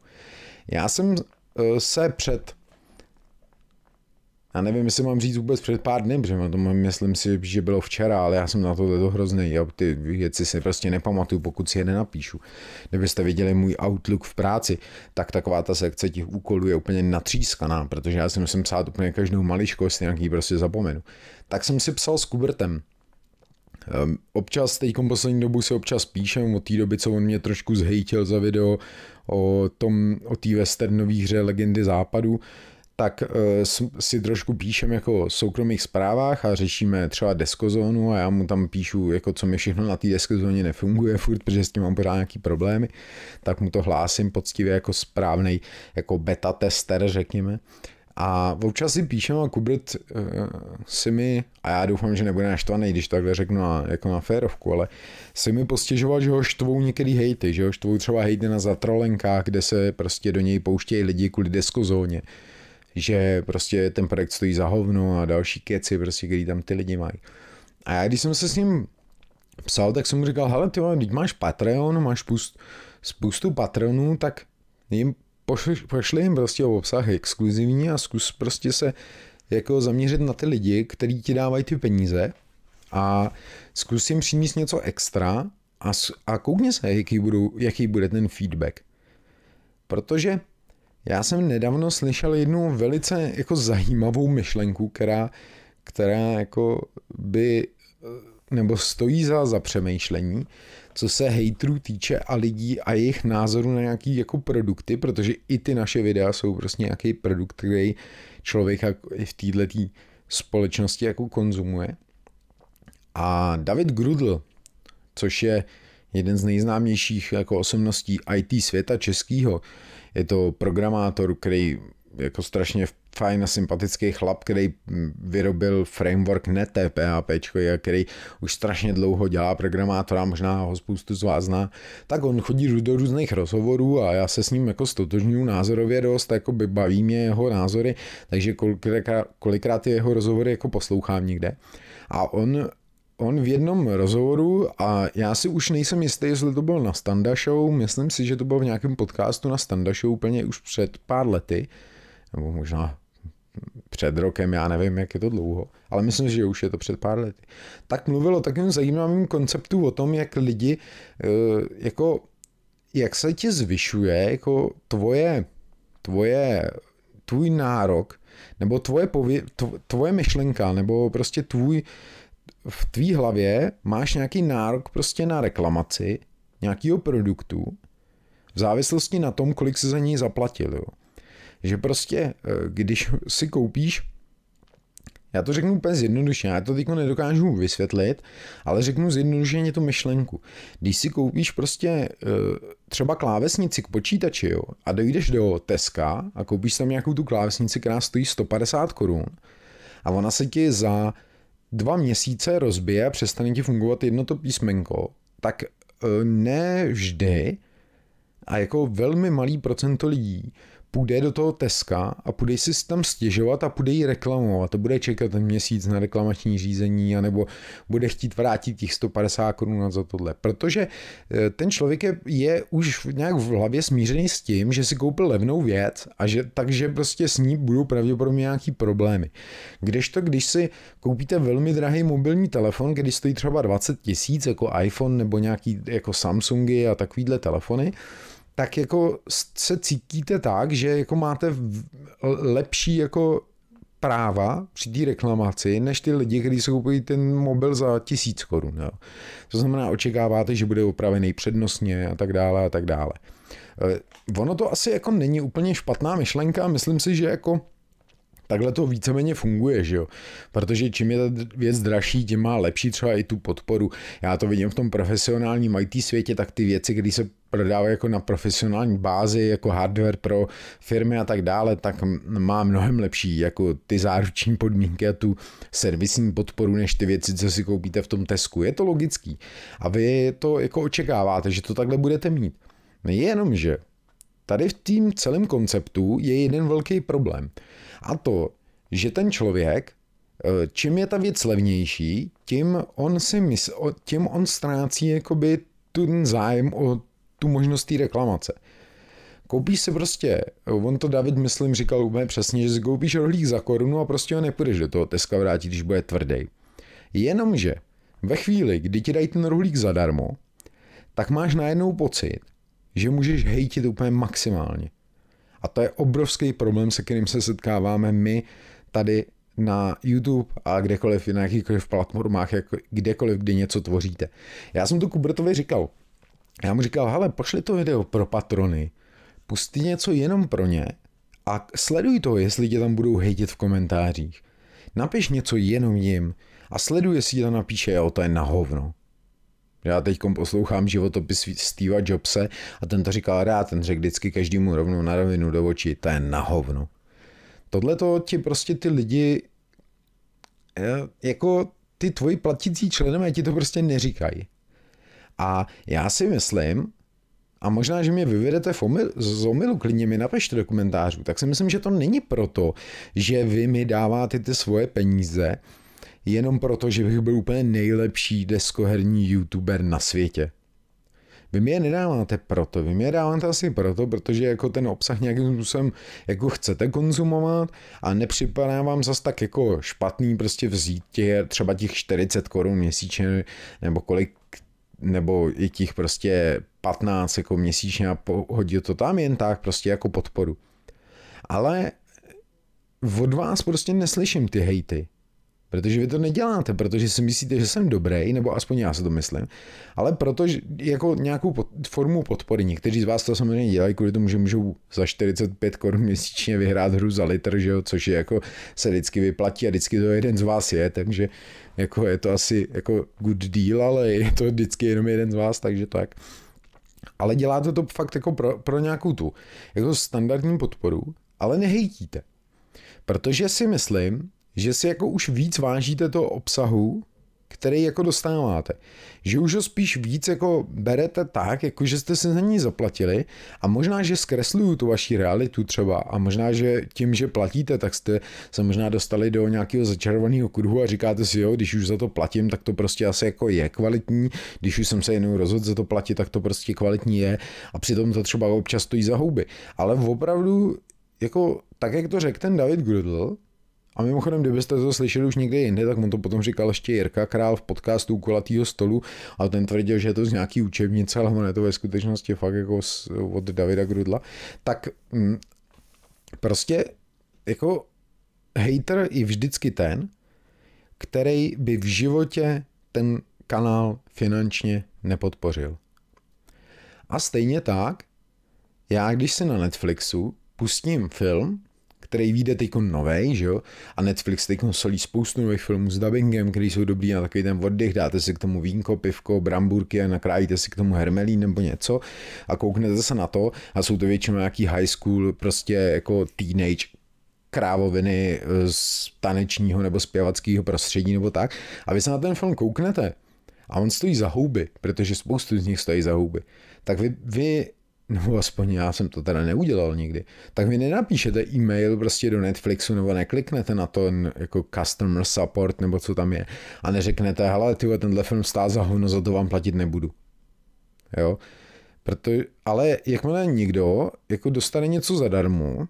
Já jsem eh, se před já nevím, jestli mám říct vůbec před pár dny, protože to myslím si, že bylo včera, ale já jsem na to hrozný. Já ty věci si prostě nepamatuju, pokud si je nenapíšu. Kdybyste viděli můj outlook v práci, tak taková ta sekce těch úkolů je úplně natřískaná, protože já si musím psát úplně každou maličkost, nějaký prostě zapomenu. Tak jsem si psal s Kubertem, Um, občas, teď poslední dobu si občas píšem od té doby, co on mě trošku zhejtil za video o tom, o té westernové hře Legendy západu, tak uh, si trošku píšem jako v soukromých zprávách a řešíme třeba deskozónu a já mu tam píšu, jako co mi všechno na té deskozóně nefunguje <laughs> furt, protože s tím mám pořád nějaký problémy, tak mu to hlásím poctivě jako správný jako beta tester, řekněme. A občas si píšem a Kubrit uh, si mi, a já doufám, že nebude naštvaný, když takhle řeknu na, jako na férovku, ale si mi postěžoval, že ho štvou některý hejty, že ho štvou třeba hejty na zatrolenkách, kde se prostě do něj pouštějí lidi kvůli deskozóně že prostě ten projekt stojí za hovno a další keci, prostě, který tam ty lidi mají. A já když jsem se s ním psal, tak jsem mu říkal, hele, ty teď máš Patreon, máš spoustu, spoustu patronů, tak jim pošli, pošli jim prostě obsah exkluzivní a zkus prostě se jako zaměřit na ty lidi, kteří ti dávají ty peníze a zkus jim přinést něco extra a, a koukni se, jaký, budou, jaký bude ten feedback. Protože já jsem nedávno slyšel jednu velice jako zajímavou myšlenku, která, která jako by nebo stojí za, za přemýšlení, co se hejtrů týče a lidí a jejich názoru na nějaký jako produkty, protože i ty naše videa jsou prostě nějaký produkt, který člověk v této společnosti jako konzumuje. A David Grudl, což je jeden z nejznámějších jako osobností IT světa českého, je to programátor, který jako strašně fajn a sympatický chlap, který vyrobil framework PHP, který už strašně dlouho dělá programátora, možná ho spoustu z vás zná, tak on chodí do různých rozhovorů a já se s ním jako stotožňuji názorově dost, jako by baví mě jeho názory, takže kolikrát, kolikrát jeho rozhovory jako poslouchám někde. A on on v jednom rozhovoru, a já si už nejsem jistý, jestli to byl na Standa Show, myslím si, že to bylo v nějakém podcastu na Standa Show úplně už před pár lety, nebo možná před rokem, já nevím, jak je to dlouho, ale myslím, že už je to před pár lety. Tak mluvil o takovém zajímavém konceptu o tom, jak lidi, eh, jako, jak se ti zvyšuje, jako tvoje, tvoje, tvůj nárok, nebo tvoje, pově, tvoje myšlenka, nebo prostě tvůj, v tvý hlavě máš nějaký nárok prostě na reklamaci nějakého produktu v závislosti na tom, kolik se za něj zaplatil. Jo. Že prostě, eh, když si koupíš já to řeknu úplně zjednodušeně, já to teď nedokážu vysvětlit, ale řeknu zjednodušeně tu myšlenku. Když si koupíš prostě eh, třeba klávesnici k počítači jo, a dojdeš do Teska a koupíš tam nějakou tu klávesnici, která stojí 150 korun a ona se ti za dva měsíce rozbije a přestane ti fungovat jedno to písmenko, tak e, ne vždy a jako velmi malý procento lidí půjde do toho Teska a půjde si tam stěžovat a půjde jí reklamovat. To bude čekat ten měsíc na reklamační řízení anebo bude chtít vrátit těch 150 korun za tohle. Protože eh, ten člověk je, je už nějak v hlavě smířený s tím, že si koupil levnou věc a že takže prostě s ní budou pravděpodobně nějaký problémy. Kdežto, když si koupíte velmi drahý mobilní telefon, který stojí třeba 20 tisíc, jako iPhone nebo nějaký jako Samsungy a takovýhle telefony, tak jako se cítíte tak, že jako máte lepší jako práva při té reklamaci, než ty lidi, kteří si kupují ten mobil za tisíc korun. Jo. To znamená, očekáváte, že bude opravený přednostně a tak dále a tak dále. Eh, ono to asi jako není úplně špatná myšlenka, myslím si, že jako takhle to víceméně funguje, že jo? Protože čím je ta věc dražší, tím má lepší třeba i tu podporu. Já to vidím v tom profesionálním IT světě, tak ty věci, které se prodávají jako na profesionální bázi, jako hardware pro firmy a tak dále, tak má mnohem lepší jako ty záruční podmínky a tu servisní podporu, než ty věci, co si koupíte v tom Tesku. Je to logický. A vy to jako očekáváte, že to takhle budete mít. No jenom, že tady v tým celém konceptu je jeden velký problém. A to, že ten člověk, eh, čím je ta věc levnější, tím on si mysl, tím on ztrácí jakoby ten zájem o tu možnost té reklamace. Koupíš si prostě, on to David, myslím, říkal úplně přesně, že si koupíš rohlík za korunu a prostě ho nepůjdeš do toho Teska vrátit, když bude tvrdý. Jenomže ve chvíli, kdy ti dají ten rohlík zadarmo, tak máš najednou pocit, že můžeš hejtit úplně maximálně. A to je obrovský problém, se kterým se setkáváme my tady na YouTube a kdekoliv na jakýchkoliv platformách, jako kdekoliv, kdy něco tvoříte. Já jsem to Kubertovi říkal. Já mu říkal, hele, pošli to video pro patrony, pusti něco jenom pro ně a sleduj to, jestli tě tam budou hejtit v komentářích. Napiš něco jenom jim a sleduj, jestli tě tam napíše, jo, to je na hovno. Já teď poslouchám životopis Steva Jobse a ten to říkal rád, ten řekl vždycky každému rovnou na rovinu do očí, to je na hovno. Tohle to ti prostě ty lidi, jako ty tvoji platící členové ti to prostě neříkají. A já si myslím, a možná, že mě vyvedete z omilu, klidně mi napište do komentářů, tak si myslím, že to není proto, že vy mi dáváte ty svoje peníze, jenom proto, že bych byl úplně nejlepší deskoherní youtuber na světě. Vy mi je nedáváte proto, vy mi je dáváte asi proto, protože jako ten obsah nějakým způsobem jako chcete konzumovat a nepřipadá vám zas tak jako špatný prostě vzít tě třeba těch 40 korun měsíčně nebo kolik nebo i těch prostě 15 jako měsíčně a hodit to tam jen tak prostě jako podporu. Ale od vás prostě neslyším ty hejty. Protože vy to neděláte, protože si myslíte, že jsem dobrý, nebo aspoň já se to myslím, ale protože jako nějakou pod, formu podpory. Někteří z vás to samozřejmě dělají kvůli tomu, že můžou za 45 korun měsíčně vyhrát hru za litr, že jo, což je jako se vždycky vyplatí a vždycky to jeden z vás je, takže jako je to asi jako good deal, ale je to vždycky jenom jeden z vás, takže tak. Ale děláte to fakt jako pro, pro nějakou tu jako standardní podporu, ale nehejtíte. Protože si myslím, že si jako už víc vážíte toho obsahu, který jako dostáváte. Že už ho spíš víc jako berete tak, jako že jste se za ní zaplatili a možná, že zkresluju tu vaši realitu třeba a možná, že tím, že platíte, tak jste se možná dostali do nějakého začarovaného kruhu a říkáte si, jo, když už za to platím, tak to prostě asi jako je kvalitní, když už jsem se jenom rozhodl za to platit, tak to prostě kvalitní je a přitom to třeba občas stojí za houby. Ale opravdu, jako tak, jak to řekl ten David Grudl, a mimochodem, kdybyste to slyšeli už někde jinde, tak on to potom říkal ještě Jirka Král v podcastu Kulatýho stolu a ten tvrdil, že je to z nějaký učebnice, ale on je to ve skutečnosti fakt jako od Davida Grudla. Tak mm, prostě jako hater je vždycky ten, který by v životě ten kanál finančně nepodpořil. A stejně tak, já když si na Netflixu pustím film, který vyjde teď novej, že jo? A Netflix teď solí spoustu nových filmů s dubbingem, který jsou dobrý na takový ten oddech, dáte si k tomu vínko, pivko, bramburky a nakrájíte si k tomu hermelín nebo něco a kouknete se na to a jsou to většinou nějaký high school, prostě jako teenage krávoviny z tanečního nebo zpěvackého prostředí nebo tak. A vy se na ten film kouknete a on stojí za houby, protože spoustu z nich stojí za houby. Tak vy, vy nebo aspoň já jsem to teda neudělal nikdy, tak vy nenapíšete e-mail prostě do Netflixu nebo nekliknete na to jako customer support nebo co tam je a neřeknete, hele, ty tenhle film stál za hovno, za to vám platit nebudu. Jo? Proto, ale jakmile někdo jako dostane něco zadarmo,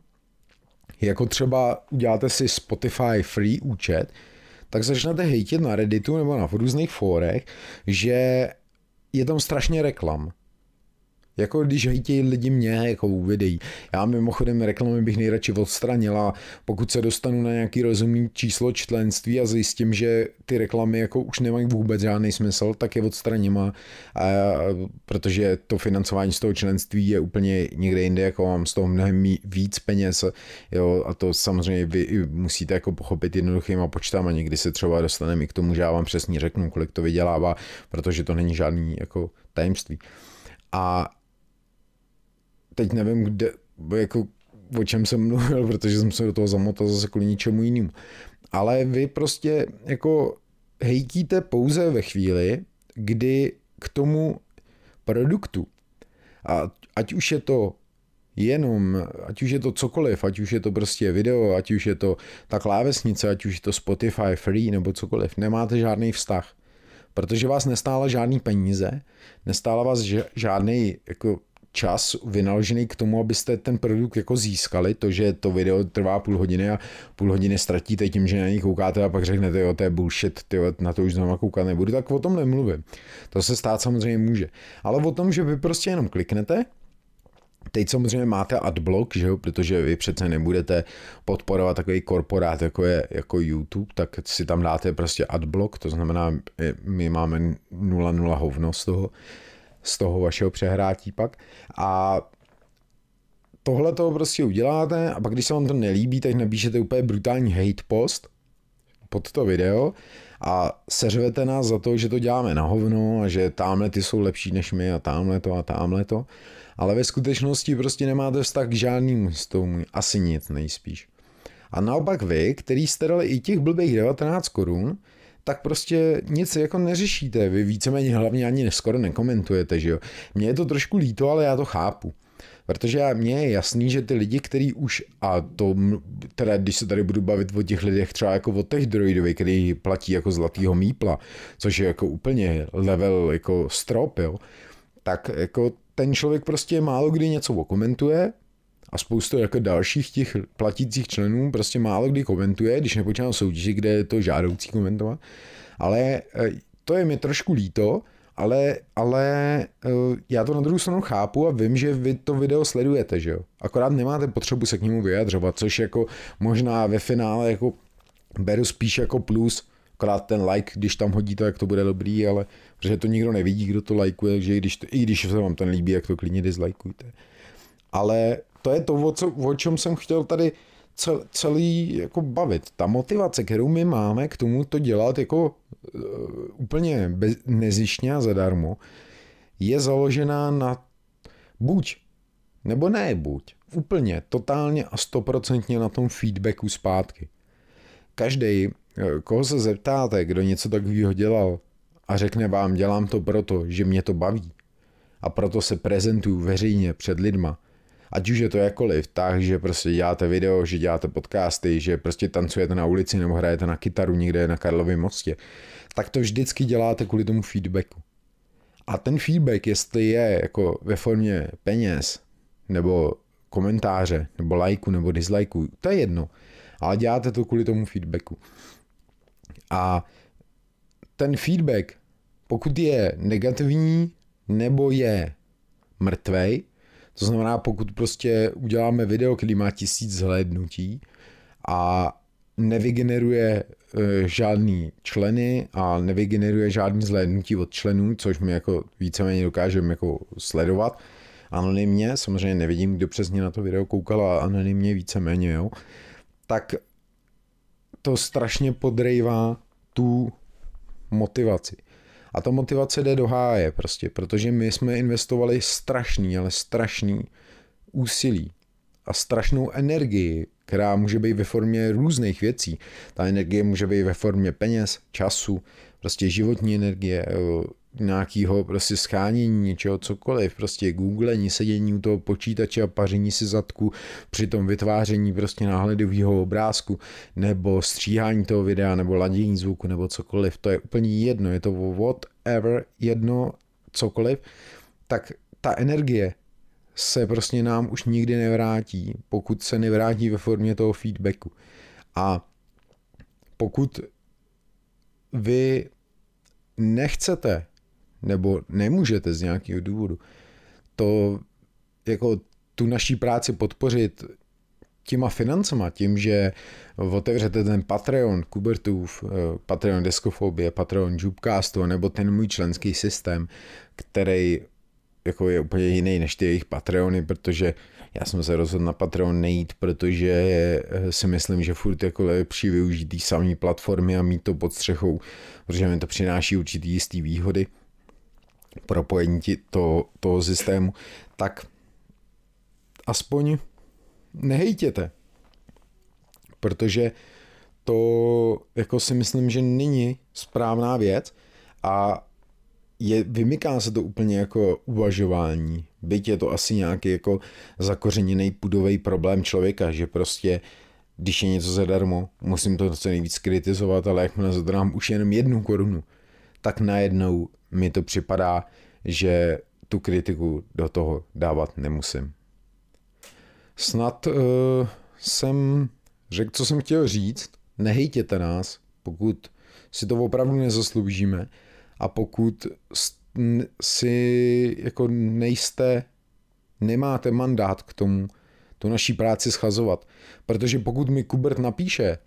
jako třeba uděláte si Spotify free účet, tak začnete hejtit na Redditu nebo na různých fórech, že je tam strašně reklam. Jako když hejtějí lidi mě jako u videí. Já mimochodem reklamy bych nejradši odstranila, pokud se dostanu na nějaký rozumný číslo členství a zjistím, že ty reklamy jako už nemají vůbec žádný smysl, tak je odstraním a, a protože to financování z toho členství je úplně někde jinde, jako mám z toho mnohem víc peněz, jo, a to samozřejmě vy musíte jako pochopit jednoduchýma počtama, někdy se třeba dostaneme i k tomu, že já vám přesně řeknu, kolik to vydělává, protože to není žádný jako tajemství. A teď nevím, kde, jako, o čem jsem mluvil, <laughs> protože jsem se do toho zamotal zase kvůli ničemu jinému. Ale vy prostě jako hejtíte pouze ve chvíli, kdy k tomu produktu, a ať už je to jenom, ať už je to cokoliv, ať už je to prostě video, ať už je to ta klávesnice, ať už je to Spotify free nebo cokoliv, nemáte žádný vztah. Protože vás nestála žádný peníze, nestála vás žádný jako čas vynaložený k tomu, abyste ten produkt jako získali, to, že to video trvá půl hodiny a půl hodiny ztratíte tím, že na ní koukáte a pak řeknete, jo, to je bullshit, ty na to už znovu koukat nebudu, tak o tom nemluvím. To se stát samozřejmě může. Ale o tom, že vy prostě jenom kliknete, Teď samozřejmě máte adblock, že jo, protože vy přece nebudete podporovat takový korporát, jako je jako YouTube, tak si tam dáte prostě adblock, to znamená, my máme 0,0 hovno z toho, z toho vašeho přehrátí pak. A tohle to prostě uděláte a pak, když se vám to nelíbí, tak napíšete úplně brutální hate post pod to video a seřvete nás za to, že to děláme na hovno a že tamhle ty jsou lepší než my a tamhle to a tamhle to. Ale ve skutečnosti prostě nemáte vztah k žádným z tomu, asi nic nejspíš. A naopak vy, který jste dali i těch blbých 19 korun, tak prostě nic jako neřešíte. Vy víceméně hlavně ani skoro nekomentujete, že jo. Mně je to trošku líto, ale já to chápu. Protože mně je jasný, že ty lidi, kteří už, a to teda, když se tady budu bavit o těch lidech, třeba jako o těch droidovi, který platí jako zlatýho mípla, což je jako úplně level jako strop, jo, tak jako ten člověk prostě málo kdy něco okomentuje, a spoustu jako dalších těch platících členů prostě málo kdy komentuje, když nepočítám soutěži, kde je to žádoucí komentovat. Ale e, to je mi trošku líto, ale, ale e, já to na druhou stranu chápu a vím, že vy to video sledujete, že jo. Akorát nemáte potřebu se k němu vyjadřovat, což jako možná ve finále jako beru spíš jako plus, akorát ten like, když tam hodíte, jak to bude dobrý, ale protože to nikdo nevidí, kdo to lajkuje, takže když to, i když se vám to nelíbí, jak to klidně dislajkujte. Ale to je to, o, co, o čem jsem chtěl tady cel, celý jako bavit. Ta motivace, kterou my máme k tomu to dělat jako uh, úplně bez, nezištně a zadarmo, je založená na buď, nebo ne buď, úplně, totálně a stoprocentně na tom feedbacku zpátky. Každý, eh, koho se zeptáte, kdo něco takového dělal a řekne vám, dělám to proto, že mě to baví a proto se prezentuju veřejně před lidma, ať už je to jakoliv, tak, že prostě děláte video, že děláte podcasty, že prostě tancujete na ulici nebo hrajete na kytaru někde na Karlově mostě, tak to vždycky děláte kvůli tomu feedbacku. A ten feedback, jestli je jako ve formě peněz, nebo komentáře, nebo lajku, nebo dislajku, to je jedno. Ale děláte to kvůli tomu feedbacku. A ten feedback, pokud je negativní, nebo je mrtvej, to znamená, pokud prostě uděláme video, který má tisíc zhlédnutí a nevygeneruje e, žádný členy a nevygeneruje žádný zhlédnutí od členů, což my jako víceméně dokážeme jako sledovat anonymně, samozřejmě nevidím, kdo přesně na to video koukal a anonymně víceméně, jo, tak to strašně podrejvá tu motivaci. A ta motivace jde do háje prostě, protože my jsme investovali strašný, ale strašný úsilí a strašnou energii, která může být ve formě různých věcí. Ta energie může být ve formě peněz, času, prostě životní energie, nějakého prostě schánění něčeho, cokoliv, prostě googlení, sedění u toho počítače a paření si zadku při tom vytváření prostě náhledového obrázku, nebo stříhání toho videa, nebo ladění zvuku, nebo cokoliv, to je úplně jedno, je to whatever, jedno, cokoliv, tak ta energie se prostě nám už nikdy nevrátí, pokud se nevrátí ve formě toho feedbacku. A pokud vy nechcete nebo nemůžete z nějakého důvodu. To jako tu naší práci podpořit těma financema, tím, že otevřete ten Patreon Kubertův, eh, Patreon Deskofobie, Patreon Jubcastu, nebo ten můj členský systém, který jako je úplně jiný než ty jejich Patreony, protože já jsem se rozhodl na Patreon nejít, protože eh, si myslím, že furt jako lepší využít té samé platformy a mít to pod střechou, protože mi to přináší určitý jistý výhody propojení to, toho systému, tak aspoň nehejtěte, protože to jako si myslím, že není správná věc a je, vymyká se to úplně jako uvažování. Byť je to asi nějaký jako zakořeněný pudový problém člověka, že prostě když je něco zadarmo, musím to co nejvíc kritizovat, ale jakmile zadám už jenom jednu korunu, tak najednou mi to připadá, že tu kritiku do toho dávat nemusím. Snad uh, jsem řekl, co jsem chtěl říct. Nehejtěte nás, pokud si to opravdu nezasloužíme a pokud si jako nejste, nemáte mandát k tomu, tu naší práci schazovat. Protože pokud mi Kubert napíše,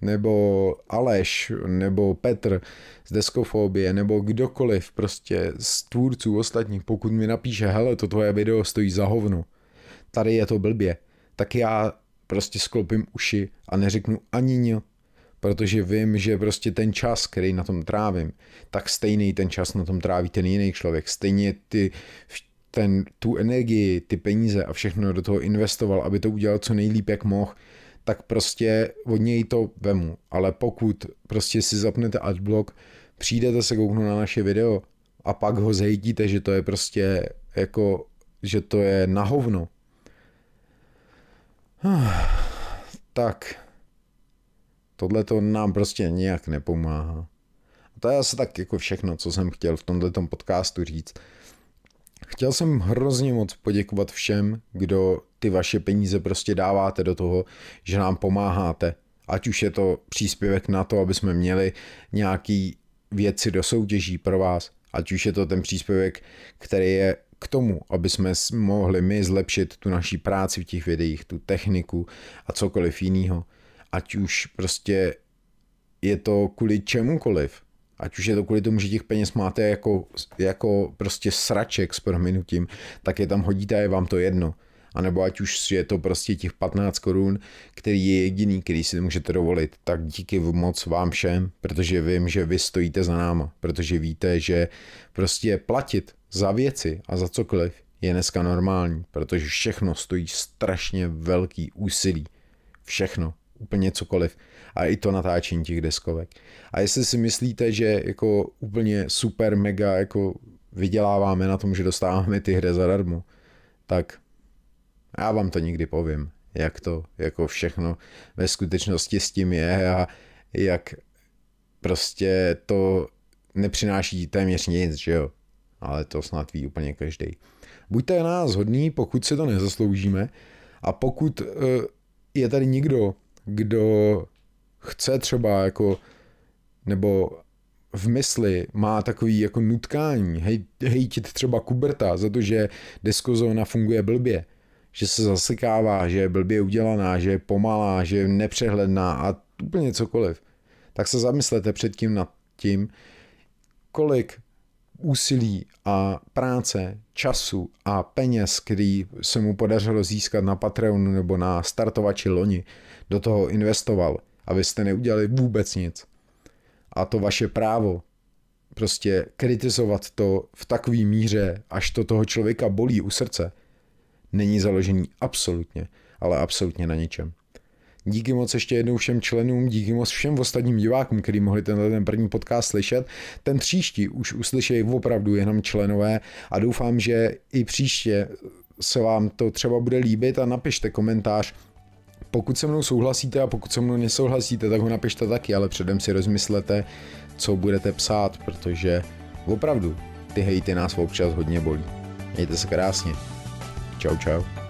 nebo Aleš, nebo Petr z Deskofobie, nebo kdokoliv prostě z tvůrců ostatních, pokud mi napíše, hele, to tvoje video stojí za hovno, tady je to blbě, tak já prostě sklopím uši a neřeknu ani nic, protože vím, že prostě ten čas, který na tom trávím, tak stejný ten čas na tom tráví ten jiný člověk. Stejně ty, ten, tu energii, ty peníze a všechno do toho investoval, aby to udělal co nejlíp, jak mohl, tak prostě od něj to vemu. Ale pokud prostě si zapnete adblock, přijdete se kouknout na naše video a pak ho zhejtíte, že to je prostě jako, že to je na hovno, <sighs> tak tohle to nám prostě nějak nepomáhá. A to je asi tak jako všechno, co jsem chtěl v tomto podcastu říct. Chtěl jsem hrozně moc poděkovat všem, kdo ty vaše peníze prostě dáváte do toho, že nám pomáháte. Ať už je to příspěvek na to, aby jsme měli nějaký věci do soutěží pro vás, ať už je to ten příspěvek, který je k tomu, aby jsme mohli my zlepšit tu naší práci v těch videích, tu techniku a cokoliv jiného ať už prostě je to kvůli čemukoliv, ať už je to kvůli tomu, že těch peněz máte jako, jako prostě sraček s prominutím, tak je tam hodíte a je vám to jedno. A nebo ať už je to prostě těch 15 korun, který je jediný, který si můžete dovolit, tak díky moc vám všem, protože vím, že vy stojíte za náma, protože víte, že prostě platit za věci a za cokoliv je dneska normální, protože všechno stojí strašně velký úsilí. Všechno úplně cokoliv. A i to natáčení těch deskovek. A jestli si myslíte, že jako úplně super mega jako vyděláváme na tom, že dostáváme ty hry zadarmo, tak já vám to nikdy povím, jak to jako všechno ve skutečnosti s tím je a jak prostě to nepřináší téměř nic, že jo. Ale to snad ví úplně každý. Buďte nás hodný, pokud si to nezasloužíme a pokud uh, je tady někdo, kdo chce třeba jako, nebo v mysli má takový jako nutkání, hej, hejtit třeba Kuberta za to, že deskozóna funguje blbě, že se zasekává, že je blbě udělaná, že je pomalá, že je nepřehledná a úplně cokoliv, tak se zamyslete předtím nad tím, kolik úsilí a práce, času a peněz, který se mu podařilo získat na Patreonu nebo na startovači loni, do toho investoval a neudělali vůbec nic. A to vaše právo prostě kritizovat to v takové míře, až to toho člověka bolí u srdce, není založený absolutně, ale absolutně na ničem. Díky moc ještě jednou všem členům, díky moc všem ostatním divákům, kteří mohli tenhle ten první podcast slyšet. Ten příští už uslyšejí opravdu jenom členové a doufám, že i příště se vám to třeba bude líbit a napište komentář, pokud se mnou souhlasíte a pokud se mnou nesouhlasíte, tak ho napište taky, ale předem si rozmyslete, co budete psát, protože opravdu ty hejty nás občas hodně bolí. Mějte se krásně. Jojo.